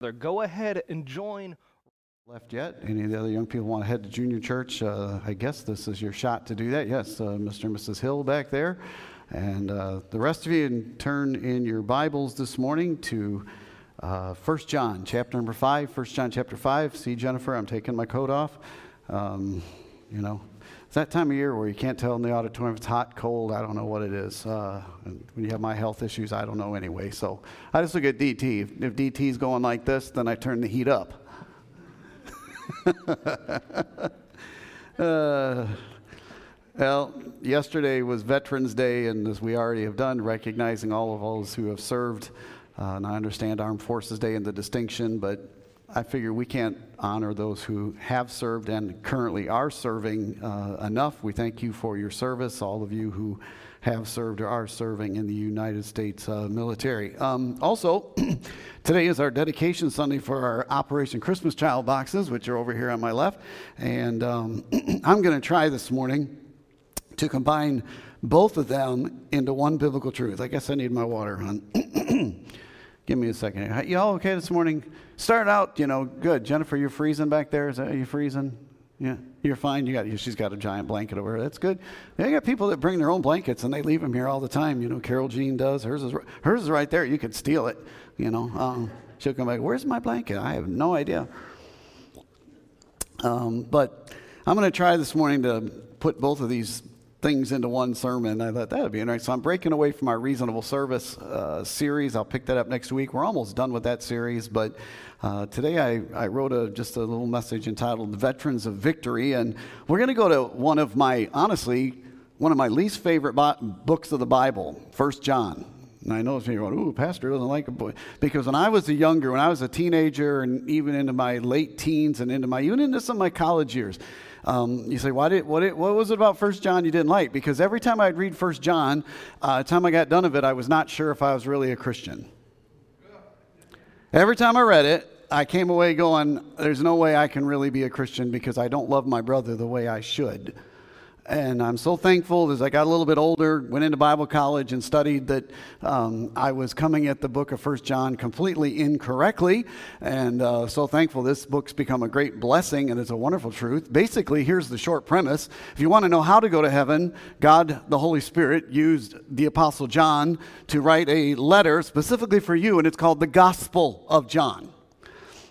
Go ahead and join. Left yet? Any of the other young people want to head to junior church? Uh, I guess this is your shot to do that. Yes, uh, Mr. and Mrs. Hill back there. And uh, the rest of you turn in your Bibles this morning to uh, 1 John, chapter number 5. 1 John, chapter 5. See, Jennifer, I'm taking my coat off. Um, you know, it's that time of year where you can't tell in the auditorium if it's hot, cold. I don't know what it is. Uh, when you have my health issues, I don't know anyway. So I just look at DT. If, if DT's going like this, then I turn the heat up. uh, well, yesterday was Veterans Day, and as we already have done, recognizing all of those who have served. Uh, and I understand Armed Forces Day and the distinction, but I figure we can't honor those who have served and currently are serving uh, enough. We thank you for your service, all of you who have served or are serving in the United States uh, military. Um, also, today is our dedication Sunday for our Operation Christmas Child boxes, which are over here on my left. And um, I'm going to try this morning to combine both of them into one biblical truth. I guess I need my water, hon. Give me a second. Y'all okay this morning? Start out, you know, good. Jennifer, you're freezing back there. Is that you freezing? Yeah, you're fine. You got. She's got a giant blanket over her. That's good. They got people that bring their own blankets and they leave them here all the time. You know, Carol Jean does. Hers is hers is right there. You could steal it. You know, um, she'll come back. Where's my blanket? I have no idea. Um, but I'm going to try this morning to put both of these things into one sermon. I thought that would be interesting. So I'm breaking away from our reasonable service uh, series. I'll pick that up next week. We're almost done with that series, but uh, today I, I wrote a, just a little message entitled "Veterans of Victory," and we're going to go to one of my honestly one of my least favorite bo- books of the Bible, First John. And I know some people going, ooh, pastor doesn't like it. Because when I was a younger, when I was a teenager and even into my late teens and into my, even into some of my college years, um, you say, why did, what, what was it about First John you didn't like? Because every time I'd read First John, uh, the time I got done of it, I was not sure if I was really a Christian. Every time I read it, I came away going, there's no way I can really be a Christian because I don't love my brother the way I should. And I'm so thankful as I got a little bit older, went into Bible college and studied that um, I was coming at the book of First John completely incorrectly. And uh, so thankful this book's become a great blessing and it's a wonderful truth. Basically, here's the short premise. If you want to know how to go to heaven, God, the Holy Spirit, used the Apostle John to write a letter specifically for you, and it's called the Gospel of John.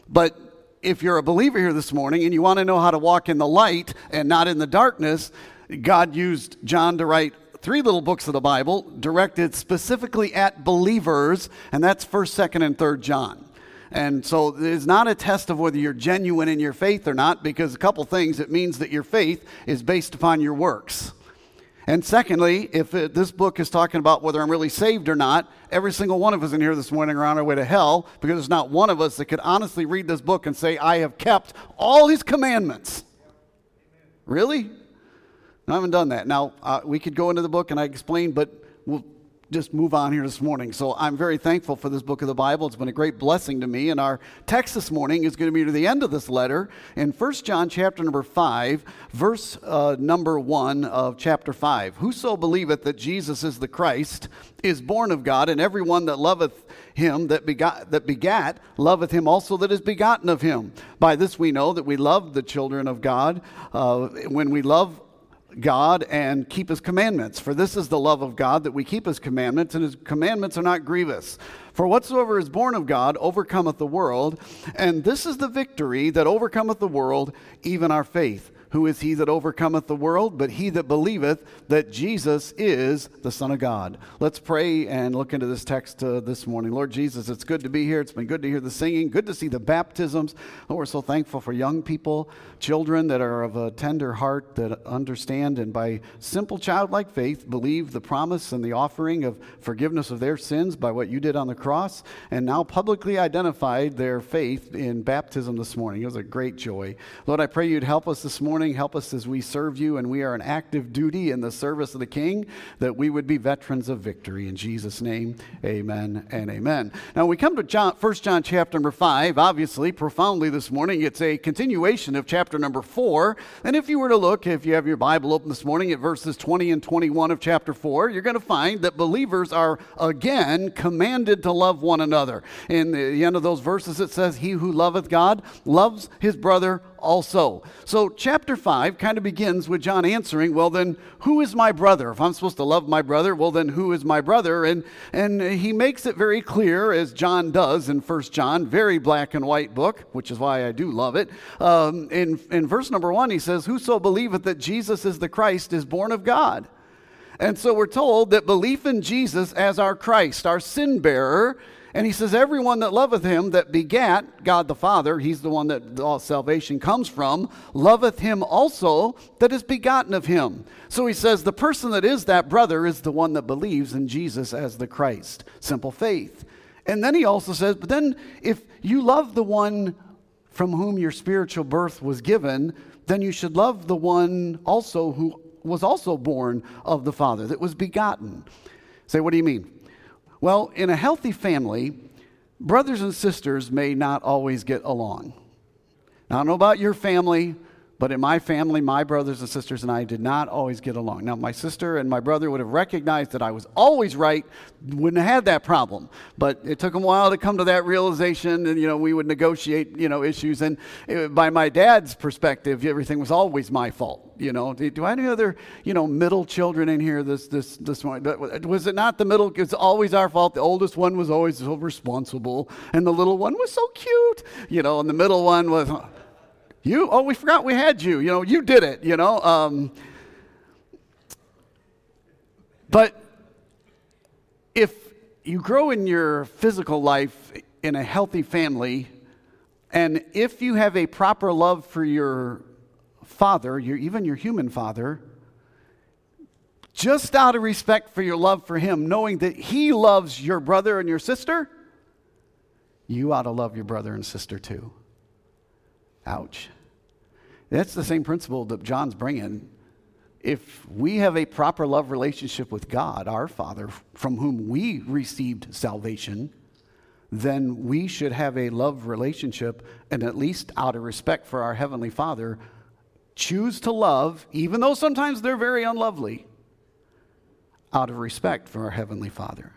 But if you're a believer here this morning and you want to know how to walk in the light and not in the darkness, God used John to write three little books of the Bible directed specifically at believers, and that's 1st, 2nd, and 3rd John. And so it's not a test of whether you're genuine in your faith or not, because a couple things, it means that your faith is based upon your works. And secondly, if it, this book is talking about whether I'm really saved or not, every single one of us in here this morning are on our way to hell because there's not one of us that could honestly read this book and say, I have kept all his commandments. Really? I haven't done that. Now, uh, we could go into the book and I explain, but we'll just move on here this morning. So I'm very thankful for this book of the Bible. It's been a great blessing to me. And our text this morning is going to be to the end of this letter in 1 John chapter number 5, verse uh, number 1 of chapter 5. Whoso believeth that Jesus is the Christ is born of God, and everyone that loveth him that begot, that begat loveth him also that is begotten of him. By this we know that we love the children of God uh, when we love God and keep his commandments. For this is the love of God that we keep his commandments, and his commandments are not grievous. For whatsoever is born of God overcometh the world, and this is the victory that overcometh the world, even our faith. Who is he that overcometh the world? But he that believeth that Jesus is the Son of God. Let's pray and look into this text uh, this morning. Lord Jesus, it's good to be here. It's been good to hear the singing, good to see the baptisms. Lord, we're so thankful for young people, children that are of a tender heart that understand and by simple childlike faith believe the promise and the offering of forgiveness of their sins by what you did on the cross, and now publicly identified their faith in baptism this morning. It was a great joy. Lord, I pray you'd help us this morning morning. Help us as we serve you and we are an active duty in the service of the King, that we would be veterans of victory. In Jesus' name, amen and amen. Now we come to John, 1 John chapter number 5, obviously, profoundly this morning. It's a continuation of chapter number 4. And if you were to look, if you have your Bible open this morning at verses 20 and 21 of chapter 4, you're going to find that believers are again commanded to love one another. In the end of those verses, it says, He who loveth God loves his brother also. So, chapter 5 kind of begins with John answering, Well, then, who is my brother? If I'm supposed to love my brother, well, then, who is my brother? And, and he makes it very clear, as John does in 1 John, very black and white book, which is why I do love it. Um, in, in verse number 1, he says, Whoso believeth that Jesus is the Christ is born of God. And so we're told that belief in Jesus as our Christ, our sin bearer, and he says, Everyone that loveth him that begat God the Father, he's the one that all salvation comes from, loveth him also that is begotten of him. So he says, The person that is that brother is the one that believes in Jesus as the Christ. Simple faith. And then he also says, But then if you love the one from whom your spiritual birth was given, then you should love the one also who was also born of the Father, that was begotten. Say, what do you mean? Well, in a healthy family, brothers and sisters may not always get along. Now, I don't know about your family, but in my family, my brothers and sisters and I did not always get along. Now, my sister and my brother would have recognized that I was always right, wouldn't have had that problem. But it took them a while to come to that realization, and, you know, we would negotiate, you know, issues. And it, uh, by my dad's perspective, everything was always my fault. You know, do, do I have any other, you know, middle children in here this, this, this morning? Was it not the middle? It's always our fault. The oldest one was always so responsible, and the little one was so cute, you know, and the middle one was you? Oh, we forgot we had you. You know, you did it, you know. Um, but if you grow in your physical life in a healthy family, and if you have a proper love for your father, your, even your human father, just out of respect for your love for him, knowing that he loves your brother and your sister, you ought to love your brother and sister too. Ouch. That's the same principle that John's bringing. If we have a proper love relationship with God, our Father, from whom we received salvation, then we should have a love relationship and at least out of respect for our Heavenly Father, choose to love, even though sometimes they're very unlovely, out of respect for our Heavenly Father.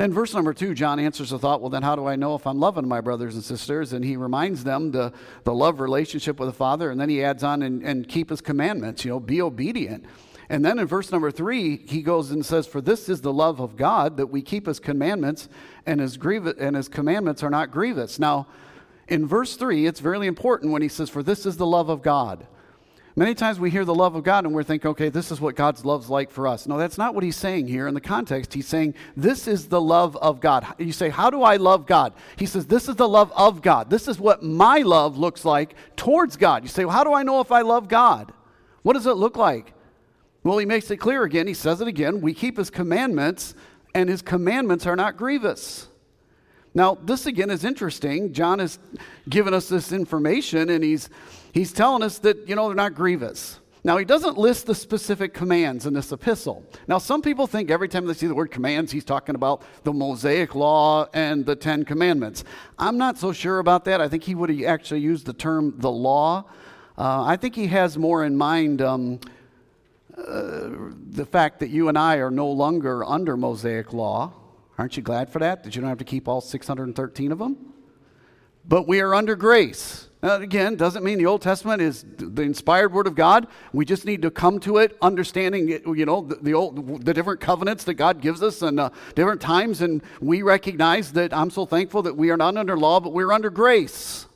In verse number two, John answers the thought, well, then how do I know if I'm loving my brothers and sisters? And he reminds them the, the love relationship with the Father. And then he adds on and, and keep his commandments, you know, be obedient. And then in verse number three, he goes and says, For this is the love of God, that we keep his commandments, and his, grievous, and his commandments are not grievous. Now, in verse three, it's very important when he says, For this is the love of God. Many times we hear the love of God and we're thinking, okay, this is what God's love's like for us. No, that's not what he's saying here in the context. He's saying, this is the love of God. You say, how do I love God? He says, this is the love of God. This is what my love looks like towards God. You say, well, how do I know if I love God? What does it look like? Well, he makes it clear again. He says it again. We keep his commandments, and his commandments are not grievous. Now, this again is interesting. John has given us this information, and he's he's telling us that, you know, they're not grievous. Now, he doesn't list the specific commands in this epistle. Now, some people think every time they see the word commands, he's talking about the Mosaic Law and the Ten Commandments. I'm not so sure about that. I think he would have actually use the term the law. Uh, I think he has more in mind um, uh, the fact that you and I are no longer under Mosaic Law. Aren't you glad for that? That you don't have to keep all 613 of them? But we are under grace. Now, again, doesn't mean the Old Testament is the inspired Word of God. We just need to come to it understanding, you know, the, the, old, the different covenants that God gives us and uh, different times. And we recognize that I'm so thankful that we are not under law, but we're under grace.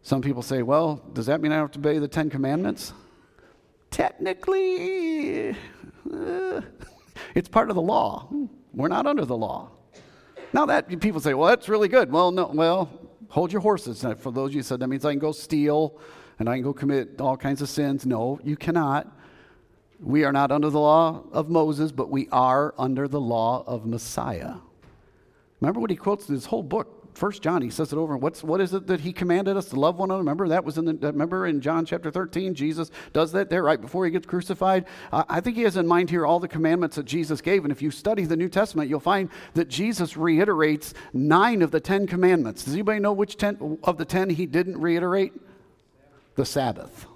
Some people say, well, does that mean I have to obey the Ten Commandments? Technically, uh, it's part of the law. We're not under the law. Now that people say, well, that's really good. Well, no, well, hold your horses. Now, for those of you said that means I can go steal and I can go commit all kinds of sins. No, you cannot. We are not under the law of Moses, but we are under the law of Messiah. Remember what he quotes in his whole book First John, he says it over. What's what is it that he commanded us to love one another? Remember that was in the remember in John chapter 13, Jesus does that there right before he gets crucified. Uh, I think he has in mind here all the commandments that Jesus gave. And if you study the New Testament, you'll find that Jesus reiterates nine of the ten commandments. Does anybody know which ten of the ten he didn't reiterate? The Sabbath.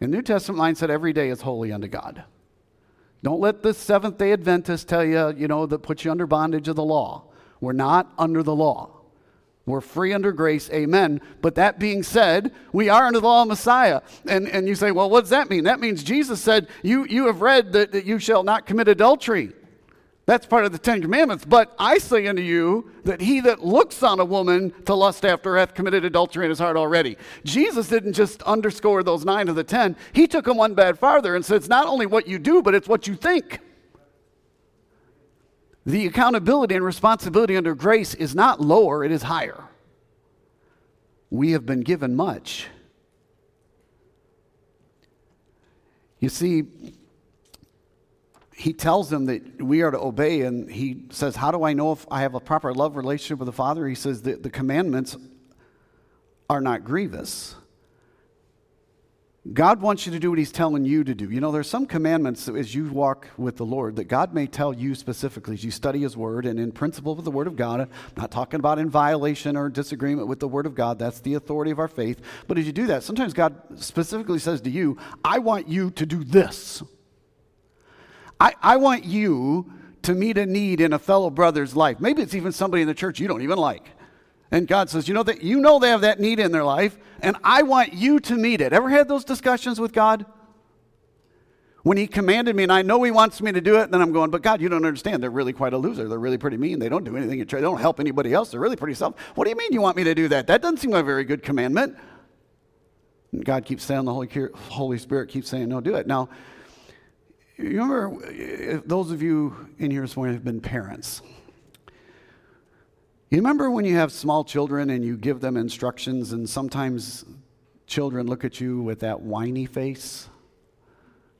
In the New Testament mindset, every day is holy unto God. Don't let the Seventh day Adventist tell you, you know, that puts you under bondage of the law. We're not under the law. We're free under grace, amen. But that being said, we are under the law of Messiah. And, and you say, well, what does that mean? That means Jesus said, you, you have read that, that you shall not commit adultery. That's part of the Ten Commandments. But I say unto you that he that looks on a woman to lust after hath committed adultery in his heart already. Jesus didn't just underscore those nine of the ten, he took them one bad farther and said, it's not only what you do, but it's what you think. The accountability and responsibility under grace is not lower, it is higher. We have been given much. You see, he tells them that we are to obey, and he says, How do I know if I have a proper love relationship with the Father? He says that the commandments are not grievous. God wants you to do what He's telling you to do. You know, there's some commandments as you walk with the Lord that God may tell you specifically as you study His Word and in principle with the Word of God. I'm not talking about in violation or disagreement with the Word of God. That's the authority of our faith. But as you do that, sometimes God specifically says to you, I want you to do this. I, I want you to meet a need in a fellow brother's life. Maybe it's even somebody in the church you don't even like. And God says, you know that you know they have that need in their life, and I want you to meet it. Ever had those discussions with God? When he commanded me, and I know he wants me to do it, then I'm going, but God, you don't understand. They're really quite a loser. They're really pretty mean. They don't do anything. They don't help anybody else. They're really pretty self. What do you mean you want me to do that? That doesn't seem like a very good commandment. And God keeps saying, the Holy, Holy Spirit keeps saying, no, do it. Now, you remember, those of you in here this morning have been parents. You remember when you have small children and you give them instructions, and sometimes children look at you with that whiny face?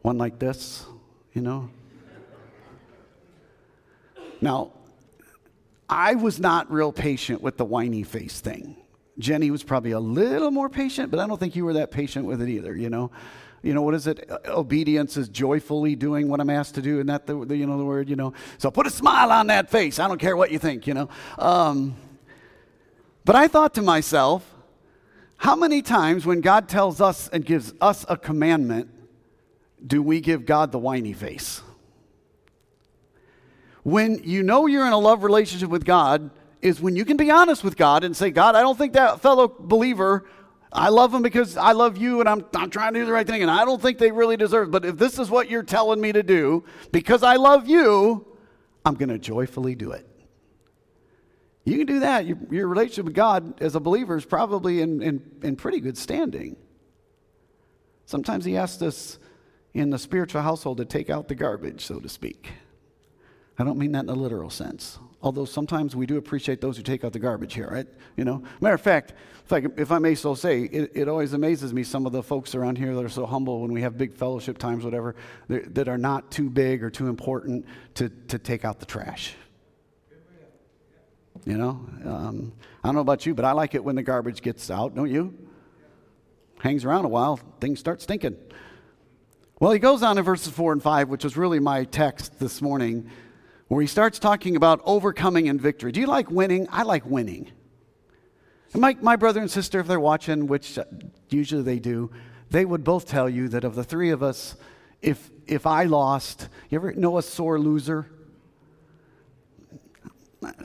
One like this, you know? Now, I was not real patient with the whiny face thing. Jenny was probably a little more patient, but I don't think you were that patient with it either, you know? You know, what is it? Obedience is joyfully doing what I'm asked to do. and that the, the you know, the word, you know? So put a smile on that face. I don't care what you think, you know? Um, but I thought to myself, how many times when God tells us and gives us a commandment do we give God the whiny face? When you know you're in a love relationship with God, is when you can be honest with God and say, God, I don't think that fellow believer I love them because I love you and I'm, I'm trying to do the right thing and I don't think they really deserve. it. But if this is what you're telling me to do, because I love you, I'm going to joyfully do it. You can do that. Your, your, relationship with God as a believer is probably in, in, in pretty good standing. Sometimes He asks us in the spiritual household to take out the garbage, so to speak. I don't mean that in a literal sense. Although sometimes we do appreciate those who take out the garbage here, right? You know, matter of fact, if I, if I may so say, it, it always amazes me some of the folks around here that are so humble when we have big fellowship times, whatever, that are not too big or too important to, to take out the trash. You know, um, I don't know about you, but I like it when the garbage gets out, don't you? Hangs around a while, things start stinking. Well, he goes on in verses 4 and 5, which was really my text this morning where he starts talking about overcoming and victory. Do you like winning? I like winning. And my, my brother and sister, if they're watching, which uh, usually they do, they would both tell you that of the three of us, if, if I lost, you ever know a sore loser?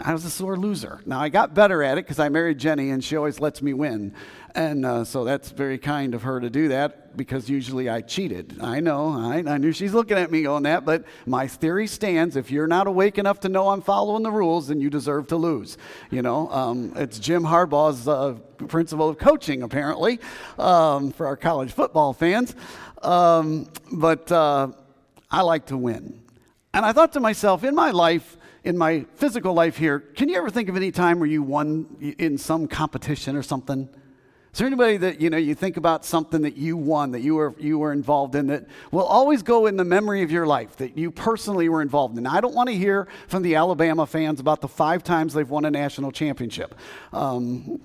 I was a sore loser. Now, I got better at it because I married Jenny and she always lets me win. And uh, so that's very kind of her to do that because usually I cheated. I know, I, I knew she's looking at me on that, but my theory stands if you're not awake enough to know I'm following the rules, then you deserve to lose. You know, um, it's Jim Harbaugh's uh, principle of coaching, apparently, um, for our college football fans. Um, but uh, I like to win. And I thought to myself, in my life, in my physical life here, can you ever think of any time where you won in some competition or something? Is there anybody that you know you think about something that you won, that you were you were involved in, that will always go in the memory of your life that you personally were involved in? I don't want to hear from the Alabama fans about the five times they've won a national championship. Um,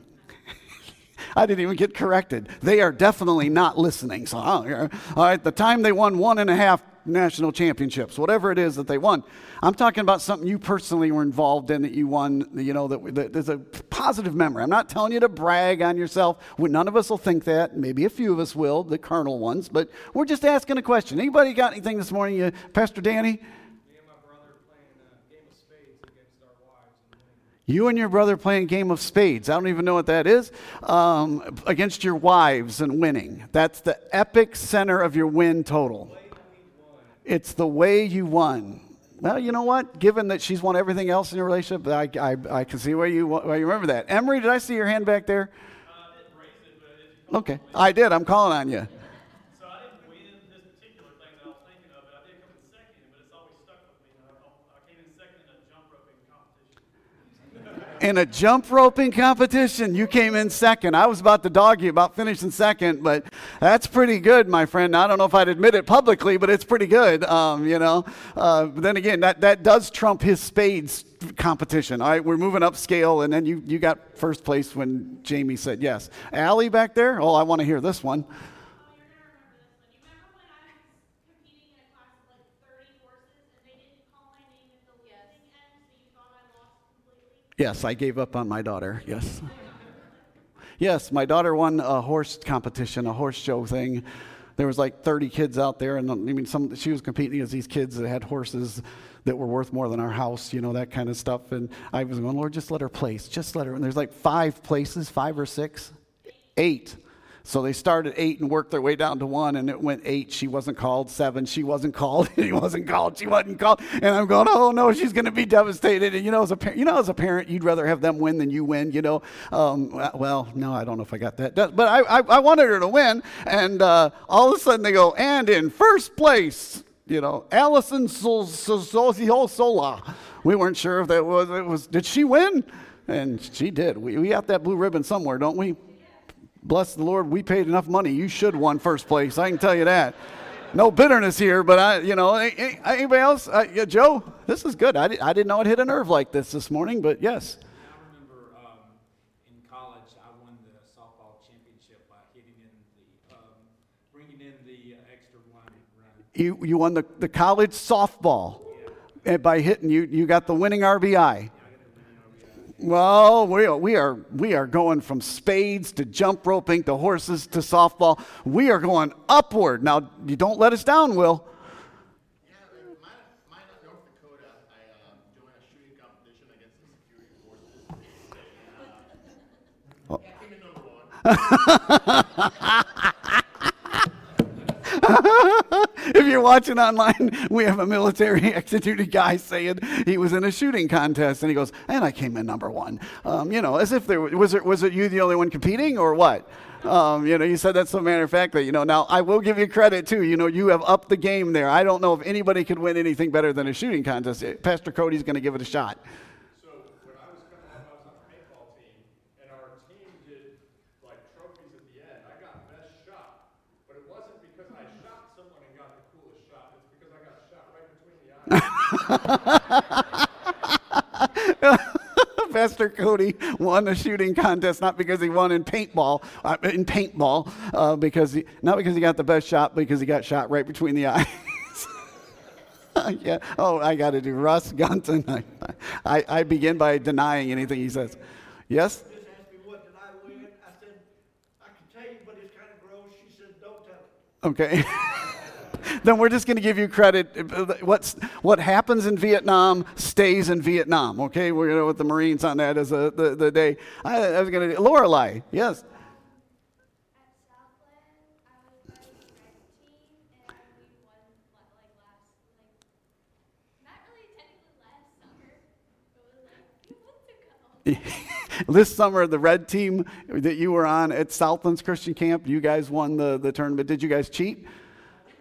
I didn't even get corrected. They are definitely not listening. So, all right, the time they won one and a half national championships, whatever it is that they won. I'm talking about something you personally were involved in that you won, you know, that, that there's a positive memory. I'm not telling you to brag on yourself. None of us will think that. Maybe a few of us will, the carnal ones, but we're just asking a question. Anybody got anything this morning, uh, Pastor Danny? You and your brother playing game of spades. I don't even know what that is. Um, against your wives and winning. That's the epic center of your win total. It's the way you won. Well, you know what? Given that she's won everything else in your relationship, I, I, I can see why you, why you remember that. Emery, did I see your hand back there? Uh, okay, I did. I'm calling on you. In a jump roping competition, you came in second. I was about to dog you about finishing second, but that's pretty good, my friend. I don't know if I'd admit it publicly, but it's pretty good. Um, you know. Uh, then again, that, that does trump his spades competition. All right, we're moving up scale, and then you, you got first place when Jamie said yes. Allie back there? Oh, I want to hear this one. Yes, I gave up on my daughter. Yes. Yes, my daughter won a horse competition, a horse show thing. There was like 30 kids out there, and I mean, some she was competing against these kids that had horses that were worth more than our house, you know, that kind of stuff. And I was going, Lord, just let her place, just let her. And there's like five places, five or six, eight. So they started eight and worked their way down to one, and it went eight. She wasn't called. Seven, she wasn't called. he wasn't called. She wasn't called. And I'm going, oh no, she's going to be devastated. And you know, as a parent, you know, as a parent, you'd rather have them win than you win. You know, um, well, no, I don't know if I got that, but I, I, I wanted her to win. And uh, all of a sudden they go, and in first place, you know, Allison Stodola. We weren't sure if that was, it was. Did she win? And she did. We, we got that blue ribbon somewhere, don't we? Bless the Lord, we paid enough money. You should won first place. I can tell you that. No bitterness here, but I, you know, anybody else? Uh, yeah, Joe, this is good. I, I didn't know it hit a nerve like this this morning, but yes. I remember um, in college, I won the softball championship by hitting in the, um, bringing in the extra one run. You, you won the, the college softball yeah. by hitting, you, you got the winning RBI. Well, we are, we are we are going from spades to jump roping to horses to softball. We are going upward. Now, you don't let us down, Will. Yeah, mine, mine in North Dakota, I uh, joined a shooting competition against the security forces. And, uh, oh. yeah, came in number one. if you're watching online, we have a military executed guy saying he was in a shooting contest, and he goes, "And I came in number one." Um, you know, as if there was it was it you the only one competing or what? Um, you know, you said that's so matter of fact that you know. Now I will give you credit too. You know, you have upped the game there. I don't know if anybody could win anything better than a shooting contest. Pastor Cody's going to give it a shot. Pastor Cody won the shooting contest not because he won in paintball, uh, in paintball, uh, because he, not because he got the best shot, because he got shot right between the eyes. yeah. Oh, I got to do Russ Gunton. I, I, I, begin by denying anything he says. Yes. I can tell you but it's kinda gross, she says don't tell it. Okay. then we're just going to give you credit. What's, what happens in Vietnam stays in Vietnam, okay? We're going to with the Marines on that as a, the, the day. I, I was going to, Lorelei, yes. this summer, the red team that you were on at Southlands Christian Camp, you guys won the, the tournament. Did you guys cheat?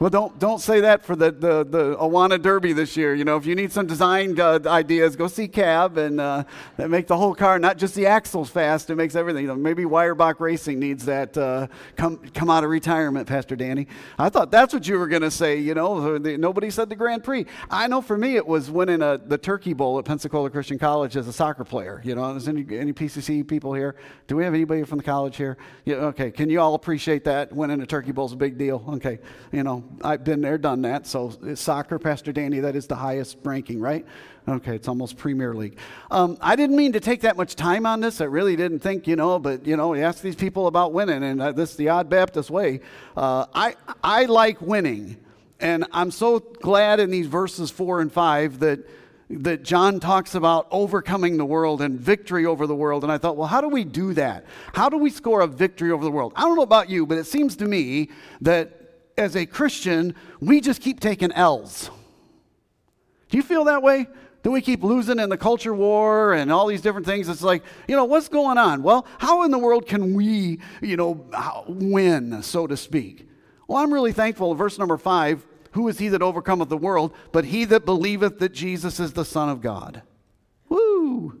well, don't don't say that for the the, the Awana Derby this year. You know, if you need some design uh, ideas, go see Cab and uh, make the whole car, not just the axles fast. It makes everything. You know, maybe Weyerbach Racing needs that. Uh, come come out of retirement, Pastor Danny. I thought that's what you were going to say. You know, nobody said the Grand Prix. I know for me it was winning a, the Turkey Bowl at Pensacola Christian College as a soccer player. You know, is any any PCC people here? Do we have anybody from the college here? Yeah, okay. Can you all appreciate that? Winning a Turkey Bowl is a big deal. Okay, you know. I've been there, done that. So soccer, Pastor Danny, that is the highest ranking, right? Okay, it's almost Premier League. Um, I didn't mean to take that much time on this. I really didn't think, you know, but, you know, ask these people about winning, and uh, this is the odd Baptist way. Uh, I, I like winning. And I'm so glad in these verses four and five that that John talks about overcoming the world and victory over the world. And I thought, well, how do we do that? How do we score a victory over the world? I don't know about you, but it seems to me that as a Christian, we just keep taking L's. Do you feel that way? Do we keep losing in the culture war and all these different things? It's like, you know, what's going on? Well, how in the world can we, you know, win, so to speak? Well, I'm really thankful. Verse number five Who is he that overcometh the world, but he that believeth that Jesus is the Son of God? Woo!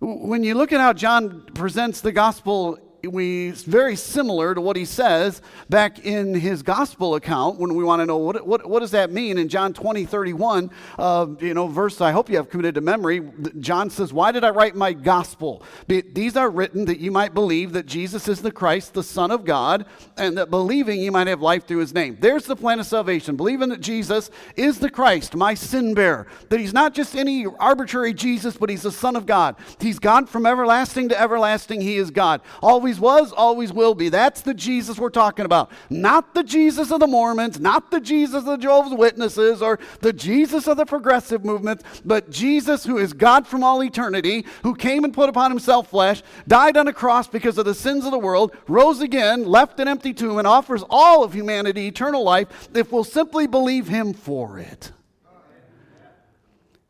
When you look at how John presents the gospel we very similar to what he says back in his gospel account when we want to know what, what, what does that mean? In john 20 31 uh, you know verse i hope you have committed to memory john says why did i write my gospel? These are written that you might believe that jesus is the christ the son of god and that believing you might have life through his name. There's the plan of salvation. Believing that jesus is the christ my sin bearer. That he's not just any arbitrary jesus but he's the son of god. He's god from everlasting to everlasting. He is god. Always always was, always will be. That's the Jesus we're talking about. Not the Jesus of the Mormons, not the Jesus of the Jehovah's Witnesses, or the Jesus of the progressive movement, but Jesus who is God from all eternity, who came and put upon himself flesh, died on a cross because of the sins of the world, rose again, left an empty tomb, and offers all of humanity eternal life if we'll simply believe him for it.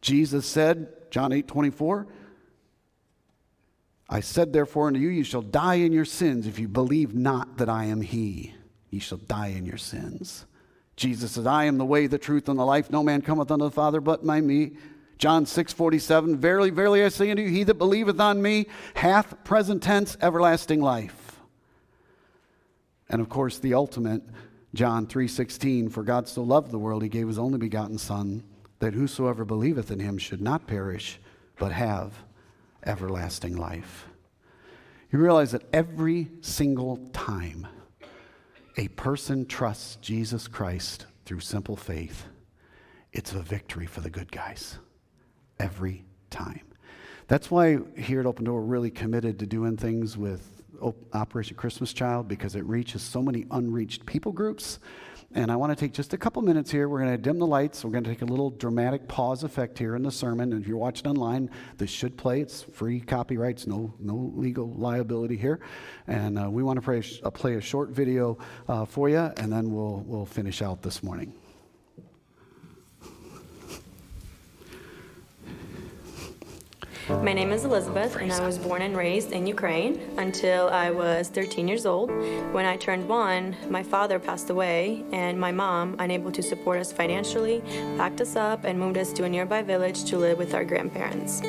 Jesus said, John 8 24, I said, therefore, unto you, you shall die in your sins if you believe not that I am He. Ye shall die in your sins. Jesus said, I am the way, the truth, and the life. No man cometh unto the Father but by me. John 6 47, Verily, verily, I say unto you, he that believeth on me hath, present tense, everlasting life. And of course, the ultimate, John 3 16, For God so loved the world, he gave his only begotten Son, that whosoever believeth in him should not perish, but have everlasting life. You realize that every single time a person trusts Jesus Christ through simple faith, it's a victory for the good guys. Every time. That's why here at Open Door, we're really committed to doing things with Operation Christmas Child because it reaches so many unreached people groups and I want to take just a couple minutes here. We're going to dim the lights. We're going to take a little dramatic pause effect here in the sermon. And if you're watching online, this should play. It's free copyrights, no, no legal liability here. And uh, we want to play a, uh, play a short video uh, for you, and then we'll, we'll finish out this morning. My name is Elizabeth, and I was born and raised in Ukraine until I was 13 years old. When I turned one, my father passed away, and my mom, unable to support us financially, packed us up and moved us to a nearby village to live with our grandparents.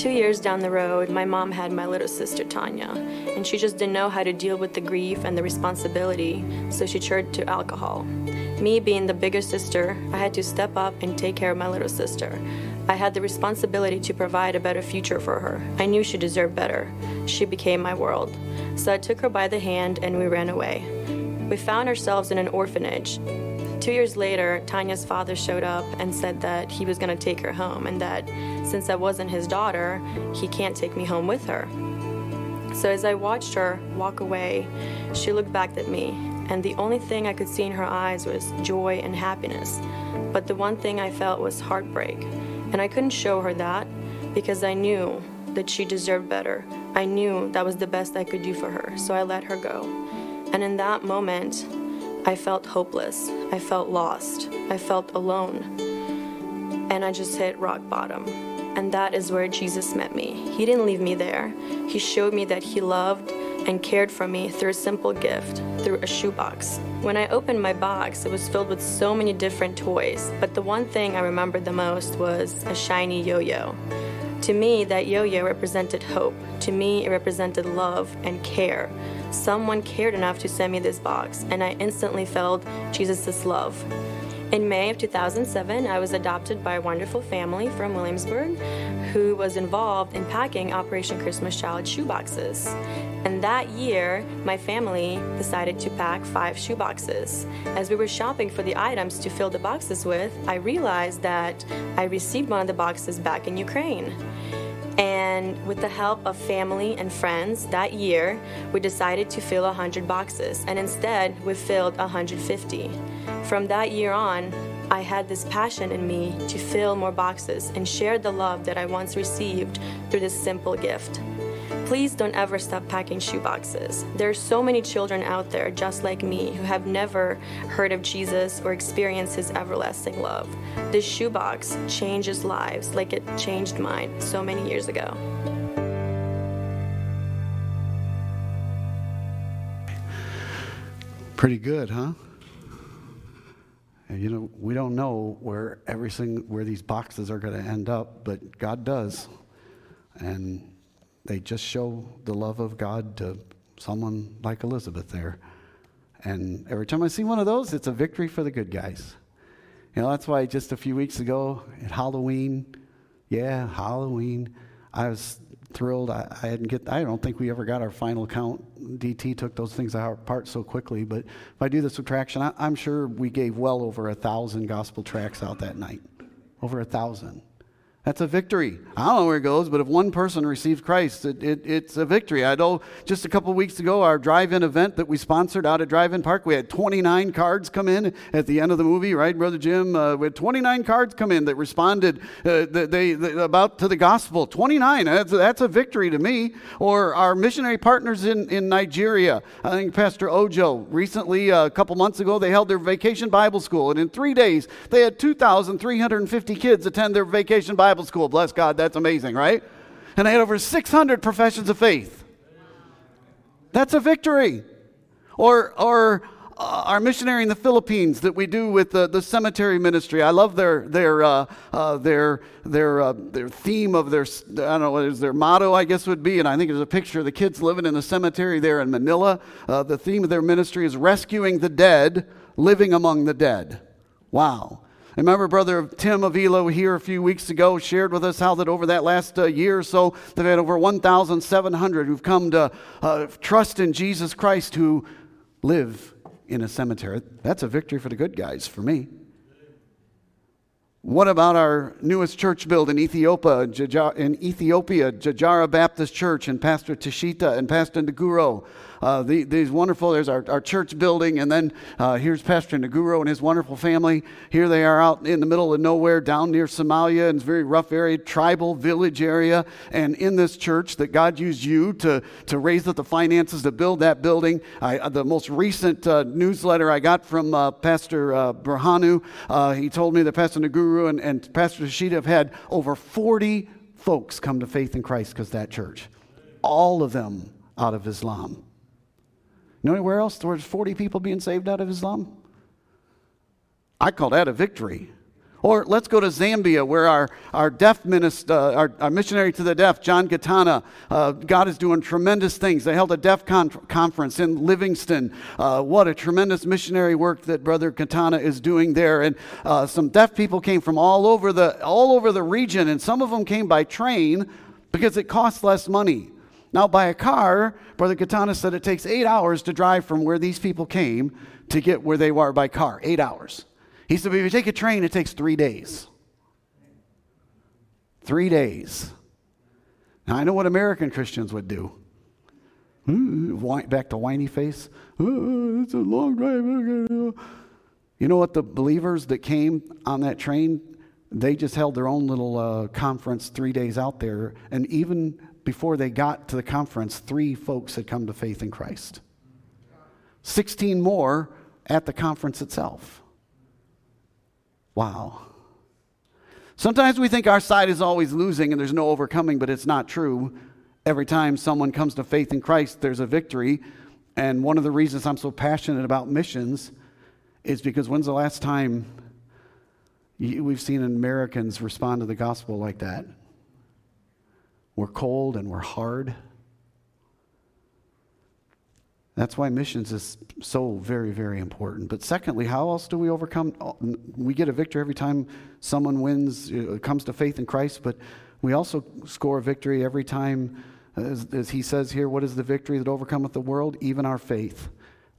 Two years down the road, my mom had my little sister Tanya, and she just didn't know how to deal with the grief and the responsibility, so she turned to alcohol. Me being the bigger sister, I had to step up and take care of my little sister. I had the responsibility to provide a better future for her. I knew she deserved better. She became my world. So I took her by the hand and we ran away. We found ourselves in an orphanage. Two years later, Tanya's father showed up and said that he was going to take her home and that since I wasn't his daughter, he can't take me home with her. So as I watched her walk away, she looked back at me, and the only thing I could see in her eyes was joy and happiness. But the one thing I felt was heartbreak. And I couldn't show her that because I knew that she deserved better. I knew that was the best I could do for her, so I let her go. And in that moment, I felt hopeless. I felt lost. I felt alone. And I just hit rock bottom. And that is where Jesus met me. He didn't leave me there. He showed me that He loved and cared for me through a simple gift, through a shoebox. When I opened my box, it was filled with so many different toys, but the one thing I remembered the most was a shiny yo yo. To me, that yo yo represented hope. To me, it represented love and care. Someone cared enough to send me this box, and I instantly felt Jesus' love. In May of 2007, I was adopted by a wonderful family from Williamsburg who was involved in packing Operation Christmas Child shoeboxes. And that year, my family decided to pack five shoeboxes. As we were shopping for the items to fill the boxes with, I realized that I received one of the boxes back in Ukraine. And with the help of family and friends that year, we decided to fill 100 boxes. And instead, we filled 150. From that year on, I had this passion in me to fill more boxes and share the love that I once received through this simple gift. Please don't ever stop packing shoeboxes. There are so many children out there just like me who have never heard of Jesus or experienced his everlasting love. This shoebox changes lives like it changed mine so many years ago. Pretty good, huh? You know, we don't know where everything, where these boxes are going to end up, but God does. And they just show the love of God to someone like Elizabeth there. And every time I see one of those, it's a victory for the good guys. You know, that's why just a few weeks ago at Halloween, yeah, Halloween, I was thrilled. I, I didn't get, I don't think we ever got our final count. DT took those things apart so quickly. But if I do the subtraction, I, I'm sure we gave well over a thousand gospel tracts out that night. Over a thousand. That's a victory. I don't know where it goes, but if one person receives Christ, it, it, it's a victory. I know just a couple weeks ago, our drive in event that we sponsored out at Drive In Park, we had 29 cards come in at the end of the movie, right, Brother Jim? Uh, we had 29 cards come in that responded uh, they, they, about to the gospel. 29, that's, that's a victory to me. Or our missionary partners in, in Nigeria. I think Pastor Ojo, recently, uh, a couple months ago, they held their vacation Bible school, and in three days, they had 2,350 kids attend their vacation Bible Bible school. Bless God, that's amazing, right? And they had over 600 professions of faith. That's a victory. Or, or uh, our missionary in the Philippines that we do with the, the cemetery ministry. I love their their uh, uh, their their uh, their theme of their I don't know what is their motto I guess would be, and I think there's a picture of the kids living in the cemetery there in Manila. Uh, the theme of their ministry is rescuing the dead, living among the dead. Wow. I remember Brother Tim Avila here a few weeks ago shared with us how that over that last uh, year or so, they've had over 1,700 who've come to uh, trust in Jesus Christ who live in a cemetery. That's a victory for the good guys, for me. What about our newest church build in Ethiopia, in Ethiopia, Jajara Baptist Church, and Pastor Tashita and Pastor Naguro? Uh, the, these wonderful, there's our, our church building, and then uh, here's Pastor Naguro and his wonderful family. Here they are out in the middle of nowhere down near Somalia in a very rough area, tribal village area. And in this church that God used you to, to raise up the finances to build that building. I, uh, the most recent uh, newsletter I got from uh, Pastor uh, Burhanu, he told me that Pastor Naguro and, and Pastor Shida have had over 40 folks come to faith in Christ because that church. All of them out of Islam. You know anywhere else there's 40 people being saved out of Islam? I call that a victory. Or let's go to Zambia, where our, our deaf minister, uh, our, our, missionary to the deaf, John Gatana, uh, God is doing tremendous things. They held a deaf con- conference in Livingstone. Uh, what a tremendous missionary work that Brother Gatana is doing there. And uh, some deaf people came from all over, the, all over the region, and some of them came by train because it costs less money. Now, by a car, Brother Gatana said it takes eight hours to drive from where these people came to get where they were by car. Eight hours. He said, if you take a train, it takes three days. Three days. Now, I know what American Christians would do. Back to whiny face. Oh, it's a long drive. You know what? The believers that came on that train, they just held their own little uh, conference three days out there. And even before they got to the conference, three folks had come to faith in Christ. 16 more at the conference itself. Wow. Sometimes we think our side is always losing and there's no overcoming, but it's not true. Every time someone comes to faith in Christ, there's a victory. And one of the reasons I'm so passionate about missions is because when's the last time we've seen Americans respond to the gospel like that? We're cold and we're hard. That's why missions is so very, very important. But secondly, how else do we overcome? We get a victory every time someone wins, comes to faith in Christ, but we also score a victory every time, as, as he says here, what is the victory that overcometh the world? Even our faith.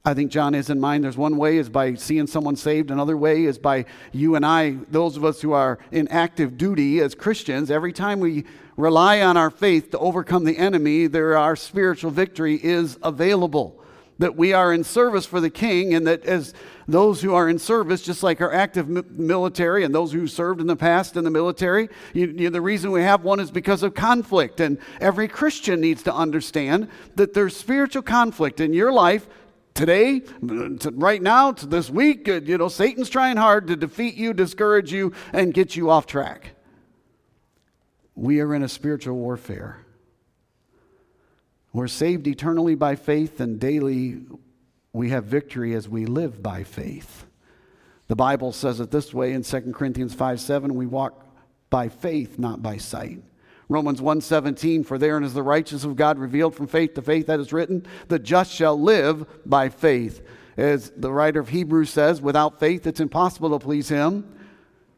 I think John has in mind. There's one way is by seeing someone saved, another way is by you and I, those of us who are in active duty as Christians, every time we rely on our faith to overcome the enemy, there our spiritual victory is available. That we are in service for the king, and that as those who are in service, just like our active military and those who served in the past in the military, you, you, the reason we have one is because of conflict. And every Christian needs to understand that there's spiritual conflict in your life today, to right now, to this week. Uh, you know, Satan's trying hard to defeat you, discourage you, and get you off track. We are in a spiritual warfare. We're saved eternally by faith, and daily we have victory as we live by faith. The Bible says it this way in 2 Corinthians 5 7, we walk by faith, not by sight. Romans 1:17 for therein is the righteousness of God revealed from faith to faith that is written the just shall live by faith as the writer of Hebrews says without faith it's impossible to please him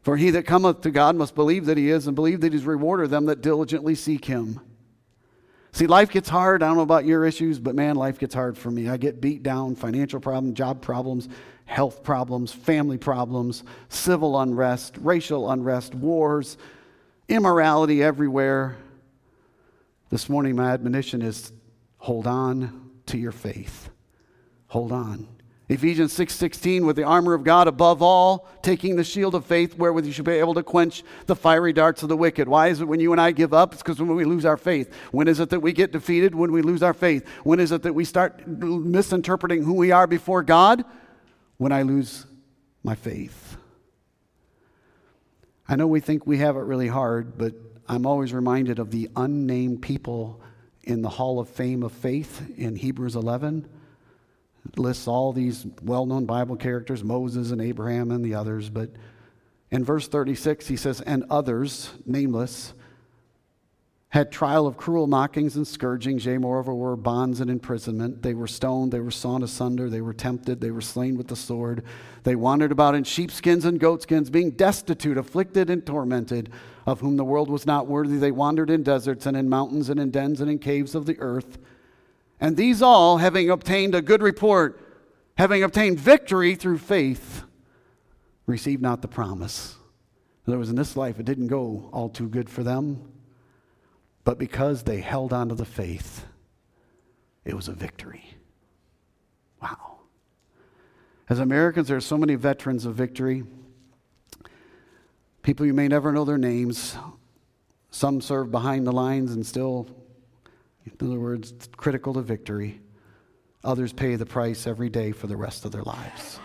for he that cometh to God must believe that he is and believe that he's rewarder of them that diligently seek him See, life gets hard. I don't know about your issues, but man, life gets hard for me. I get beat down, financial problems, job problems, health problems, family problems, civil unrest, racial unrest, wars, immorality everywhere. This morning, my admonition is hold on to your faith. Hold on. Ephesians 6:16 with the armor of God above all taking the shield of faith wherewith you should be able to quench the fiery darts of the wicked. Why is it when you and I give up? It's because when we lose our faith. When is it that we get defeated? When we lose our faith. When is it that we start misinterpreting who we are before God? When I lose my faith. I know we think we have it really hard, but I'm always reminded of the unnamed people in the Hall of Fame of Faith in Hebrews 11 lists all these well known Bible characters, Moses and Abraham and the others. But in verse 36, he says, And others, nameless, had trial of cruel mockings and scourgings, yea, moreover, were bonds and imprisonment. They were stoned, they were sawn asunder, they were tempted, they were slain with the sword. They wandered about in sheepskins and goatskins, being destitute, afflicted, and tormented, of whom the world was not worthy. They wandered in deserts and in mountains and in dens and in caves of the earth. And these all, having obtained a good report, having obtained victory through faith, received not the promise. In other words, in this life, it didn't go all too good for them, but because they held on to the faith, it was a victory. Wow. As Americans, there are so many veterans of victory. People you may never know their names. Some serve behind the lines and still in other words, critical to victory. Others pay the price every day for the rest of their lives.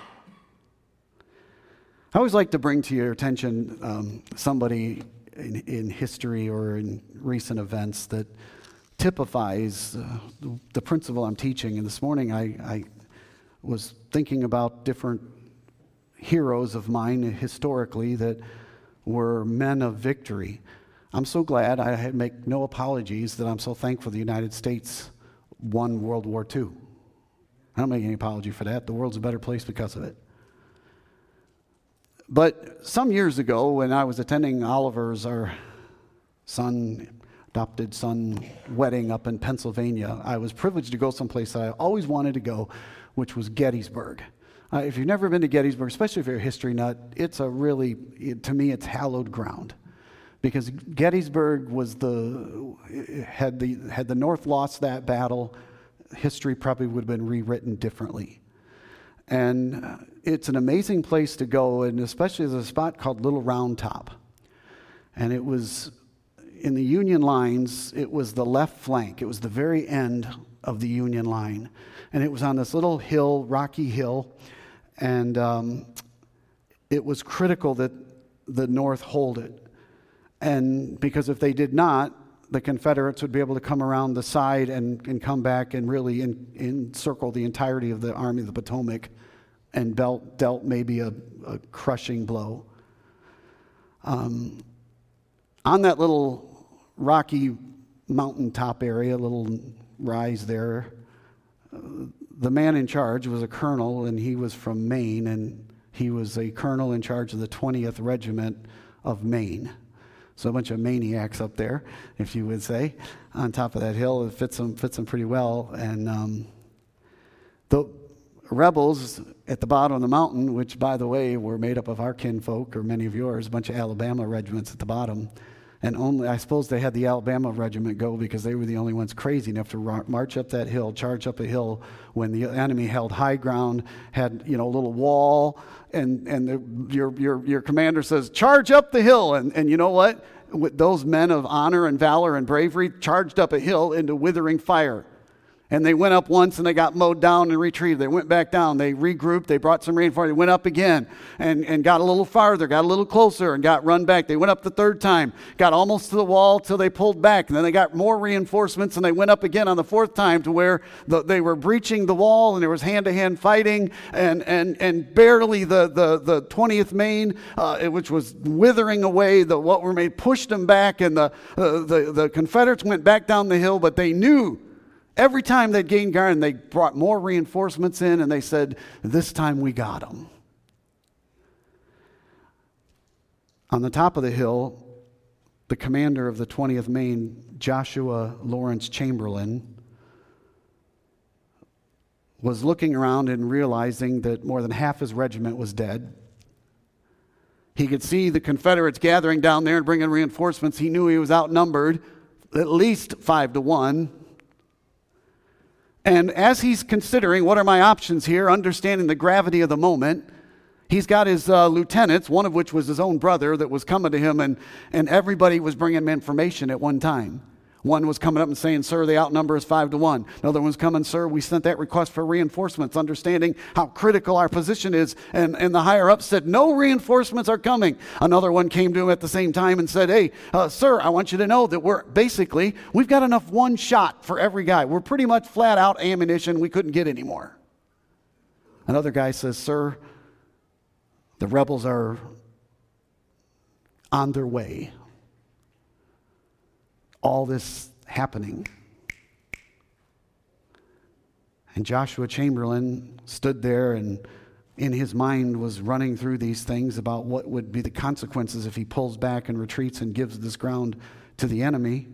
I always like to bring to your attention um, somebody in, in, history or in recent events that typifies uh, the, principle I'm teaching. And this morning I, I was thinking about different heroes of mine historically that were men of victory. I'm so glad I make no apologies that I'm so thankful the United States won World War II. I don't make any apology for that. The world's a better place because of it. But some years ago, when I was attending Oliver's, our son, adopted son, wedding up in Pennsylvania, I was privileged to go someplace that I always wanted to go, which was Gettysburg. Uh, if you've never been to Gettysburg, especially if you're a history nut, it's a really, it, to me, it's hallowed ground because Gettysburg was the had the had the North lost that battle, history probably would have been rewritten differently. And uh, it's an amazing place to go, and especially there's a spot called Little Round Top, and it was in the Union lines. It was the left flank. It was the very end of the Union line, and it was on this little hill, rocky hill, and um, it was critical that the North hold it And because if they did not, the Confederates would be able to come around the side and, and come back and really in, encircle the entirety of the Army of the Potomac and dealt, dealt maybe a, a crushing blow. Um, on that little rocky mountaintop area, little rise there, uh, the man in charge was a colonel, and he was from Maine, and he was a colonel in charge of the 20th Regiment of Maine. So a bunch of maniacs up there, if you would say, on top of that hill. It fits them, fits them pretty well. And um, the rebels at the bottom of the mountain, which, by the way, were made up of our kinfolk or many of yours, a bunch of Alabama regiments at the bottom. And only, I suppose they had the Alabama regiment go because they were the only ones crazy enough to march up that hill, charge up a hill when the enemy held high ground, had, you know, a little wall, and, and the, your, your, your commander says, charge up the hill. And, and you know what? With those men of honor and valor and bravery charged up a hill into withering fire. And they went up once and they got mowed down and retreated. They went back down. They regrouped. They brought some reinforcements. They went up again and, and got a little farther, got a little closer, and got run back. They went up the third time, got almost to the wall till they pulled back. And then they got more reinforcements and they went up again on the fourth time to where the, they were breaching the wall and there was hand to hand fighting. And, and, and barely the, the, the 20th Maine, uh, which was withering away, the, what were made, pushed them back. And the, uh, the, the Confederates went back down the hill, but they knew Every time they'd gained ground, they brought more reinforcements in and they said, This time we got them. On the top of the hill, the commander of the 20th Maine, Joshua Lawrence Chamberlain, was looking around and realizing that more than half his regiment was dead. He could see the Confederates gathering down there and bringing reinforcements. He knew he was outnumbered, at least five to one. And as he's considering what are my options here, understanding the gravity of the moment, he's got his uh, lieutenants, one of which was his own brother, that was coming to him, and, and everybody was bringing him information at one time. One was coming up and saying, Sir, the outnumber is five to one. Another one's coming, Sir, we sent that request for reinforcements, understanding how critical our position is. And, and the higher up said, No reinforcements are coming. Another one came to him at the same time and said, Hey, uh, Sir, I want you to know that we're basically, we've got enough one shot for every guy. We're pretty much flat out ammunition. We couldn't get any more. Another guy says, Sir, the rebels are on their way all this happening. And Joshua Chamberlain stood there and in his mind was running through these things about what would be the consequences if he pulls back and retreats and gives this ground to the enemy.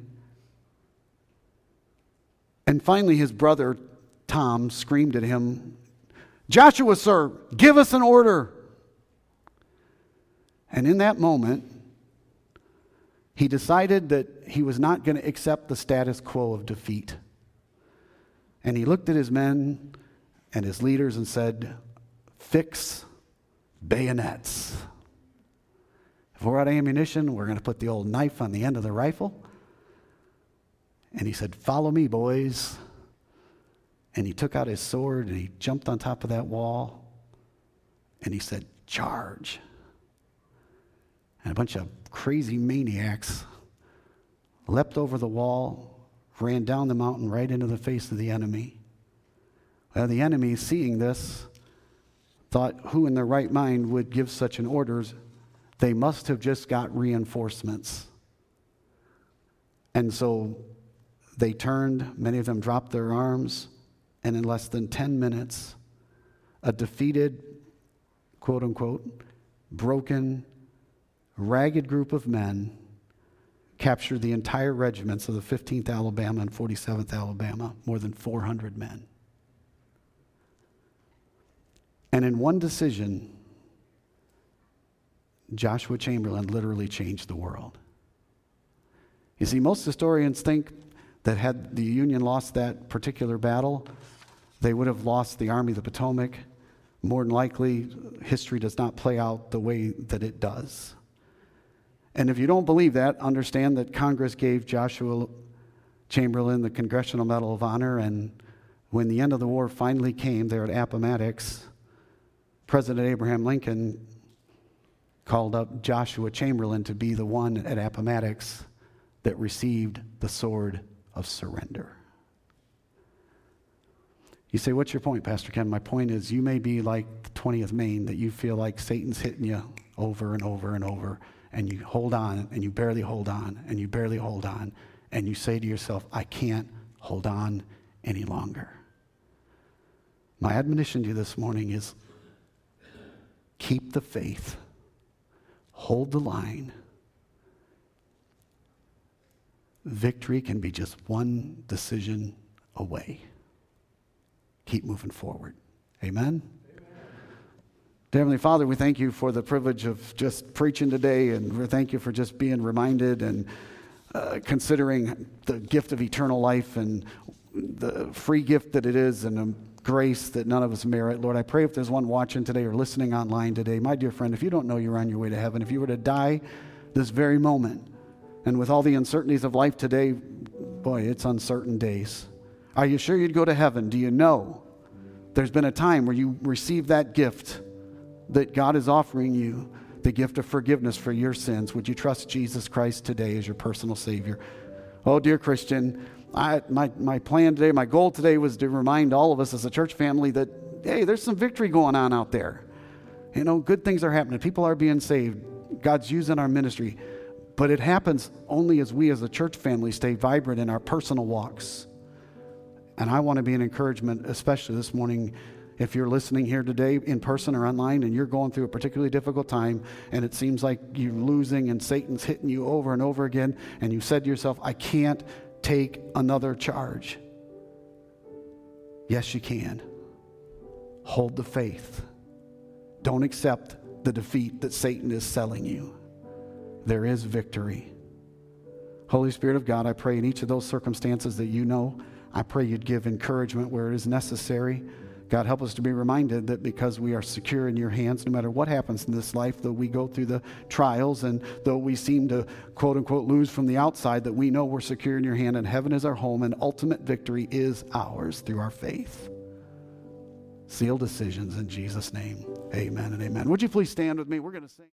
And finally, his brother Tom screamed at him, Joshua, sir, give us an order. And in that moment, he decided that he was not going to accept the status quo of defeat. And he looked at his men and his leaders and said, Fix bayonets. If we're out of ammunition, we're going to put the old knife on the end of the rifle. And he said, Follow me, boys. And he took out his sword and he jumped on top of that wall and he said, Charge. And a bunch of crazy maniacs leapt over the wall, ran down the mountain right into the face of the enemy. Well, the enemy, seeing this, thought, who in their right mind would give such an orders? They must have just got reinforcements. And so they turned, many of them dropped their arms, and in less than 10 minutes, a defeated, quote unquote, broken, ragged group of men captured the entire regiments of the 15th Alabama and 47th Alabama, more than 400 men. And in one decision, Joshua Chamberlain literally changed the world. You see, most historians think that had the Union lost that particular battle, they would have lost the Army of the Potomac. More than likely, history does not play out the way that it does. And if you don't believe that, understand that Congress gave Joshua Chamberlain the Congressional Medal of Honor. And when the end of the war finally came there at Appomattox, President Abraham Lincoln called up Joshua Chamberlain to be the one at Appomattox that received the sword of surrender. You say, What's your point, Pastor Ken? My point is, you may be like the 20th Maine, that you feel like Satan's hitting you over and over and over, and you hold on, and you barely hold on, and you barely hold on, and you say to yourself, I can't hold on any longer. My admonition to you this morning is keep the faith, hold the line. Victory can be just one decision away. Keep moving forward. Amen. Heavenly Father, we thank you for the privilege of just preaching today, and we thank you for just being reminded and uh, considering the gift of eternal life and the free gift that it is and a grace that none of us merit. Lord, I pray if there's one watching today or listening online today, my dear friend, if you don't know you're on your way to heaven, if you were to die this very moment, and with all the uncertainties of life today, boy, it's uncertain days. Are you sure you'd go to heaven? Do you know there's been a time where you received that gift that God is offering you? the gift of forgiveness for your sins. Would you trust Jesus Christ today as your personal Savior? Oh, dear Christian, I, my, my plan today, my goal today was to remind all of us as a church family that, hey, there's some victory going on out there. You know, good things are happening. People are being saved. God's using our ministry. But it happens only as we as a church family stay vibrant in our personal walks. And I want to be an encouragement, especially this morning if you're listening here today in person or online and you're going through a particularly difficult time and it seems like you're losing and Satan's hitting you over and over again, and you said to yourself, I can't take another charge. Yes, you can. Hold the faith. Don't accept the defeat that Satan is selling you. There is victory. Holy Spirit of God, I pray in each of those circumstances that you know, I pray you'd give encouragement where it is necessary. God, help us to be reminded that because we are secure in your hands, no matter what happens in this life, though we go through the trials and though we seem to quote unquote lose from the outside, that we know we're secure in your hand and heaven is our home and ultimate victory is ours through our faith. Seal decisions in Jesus' name. Amen and amen. Would you please stand with me? We're going to sing.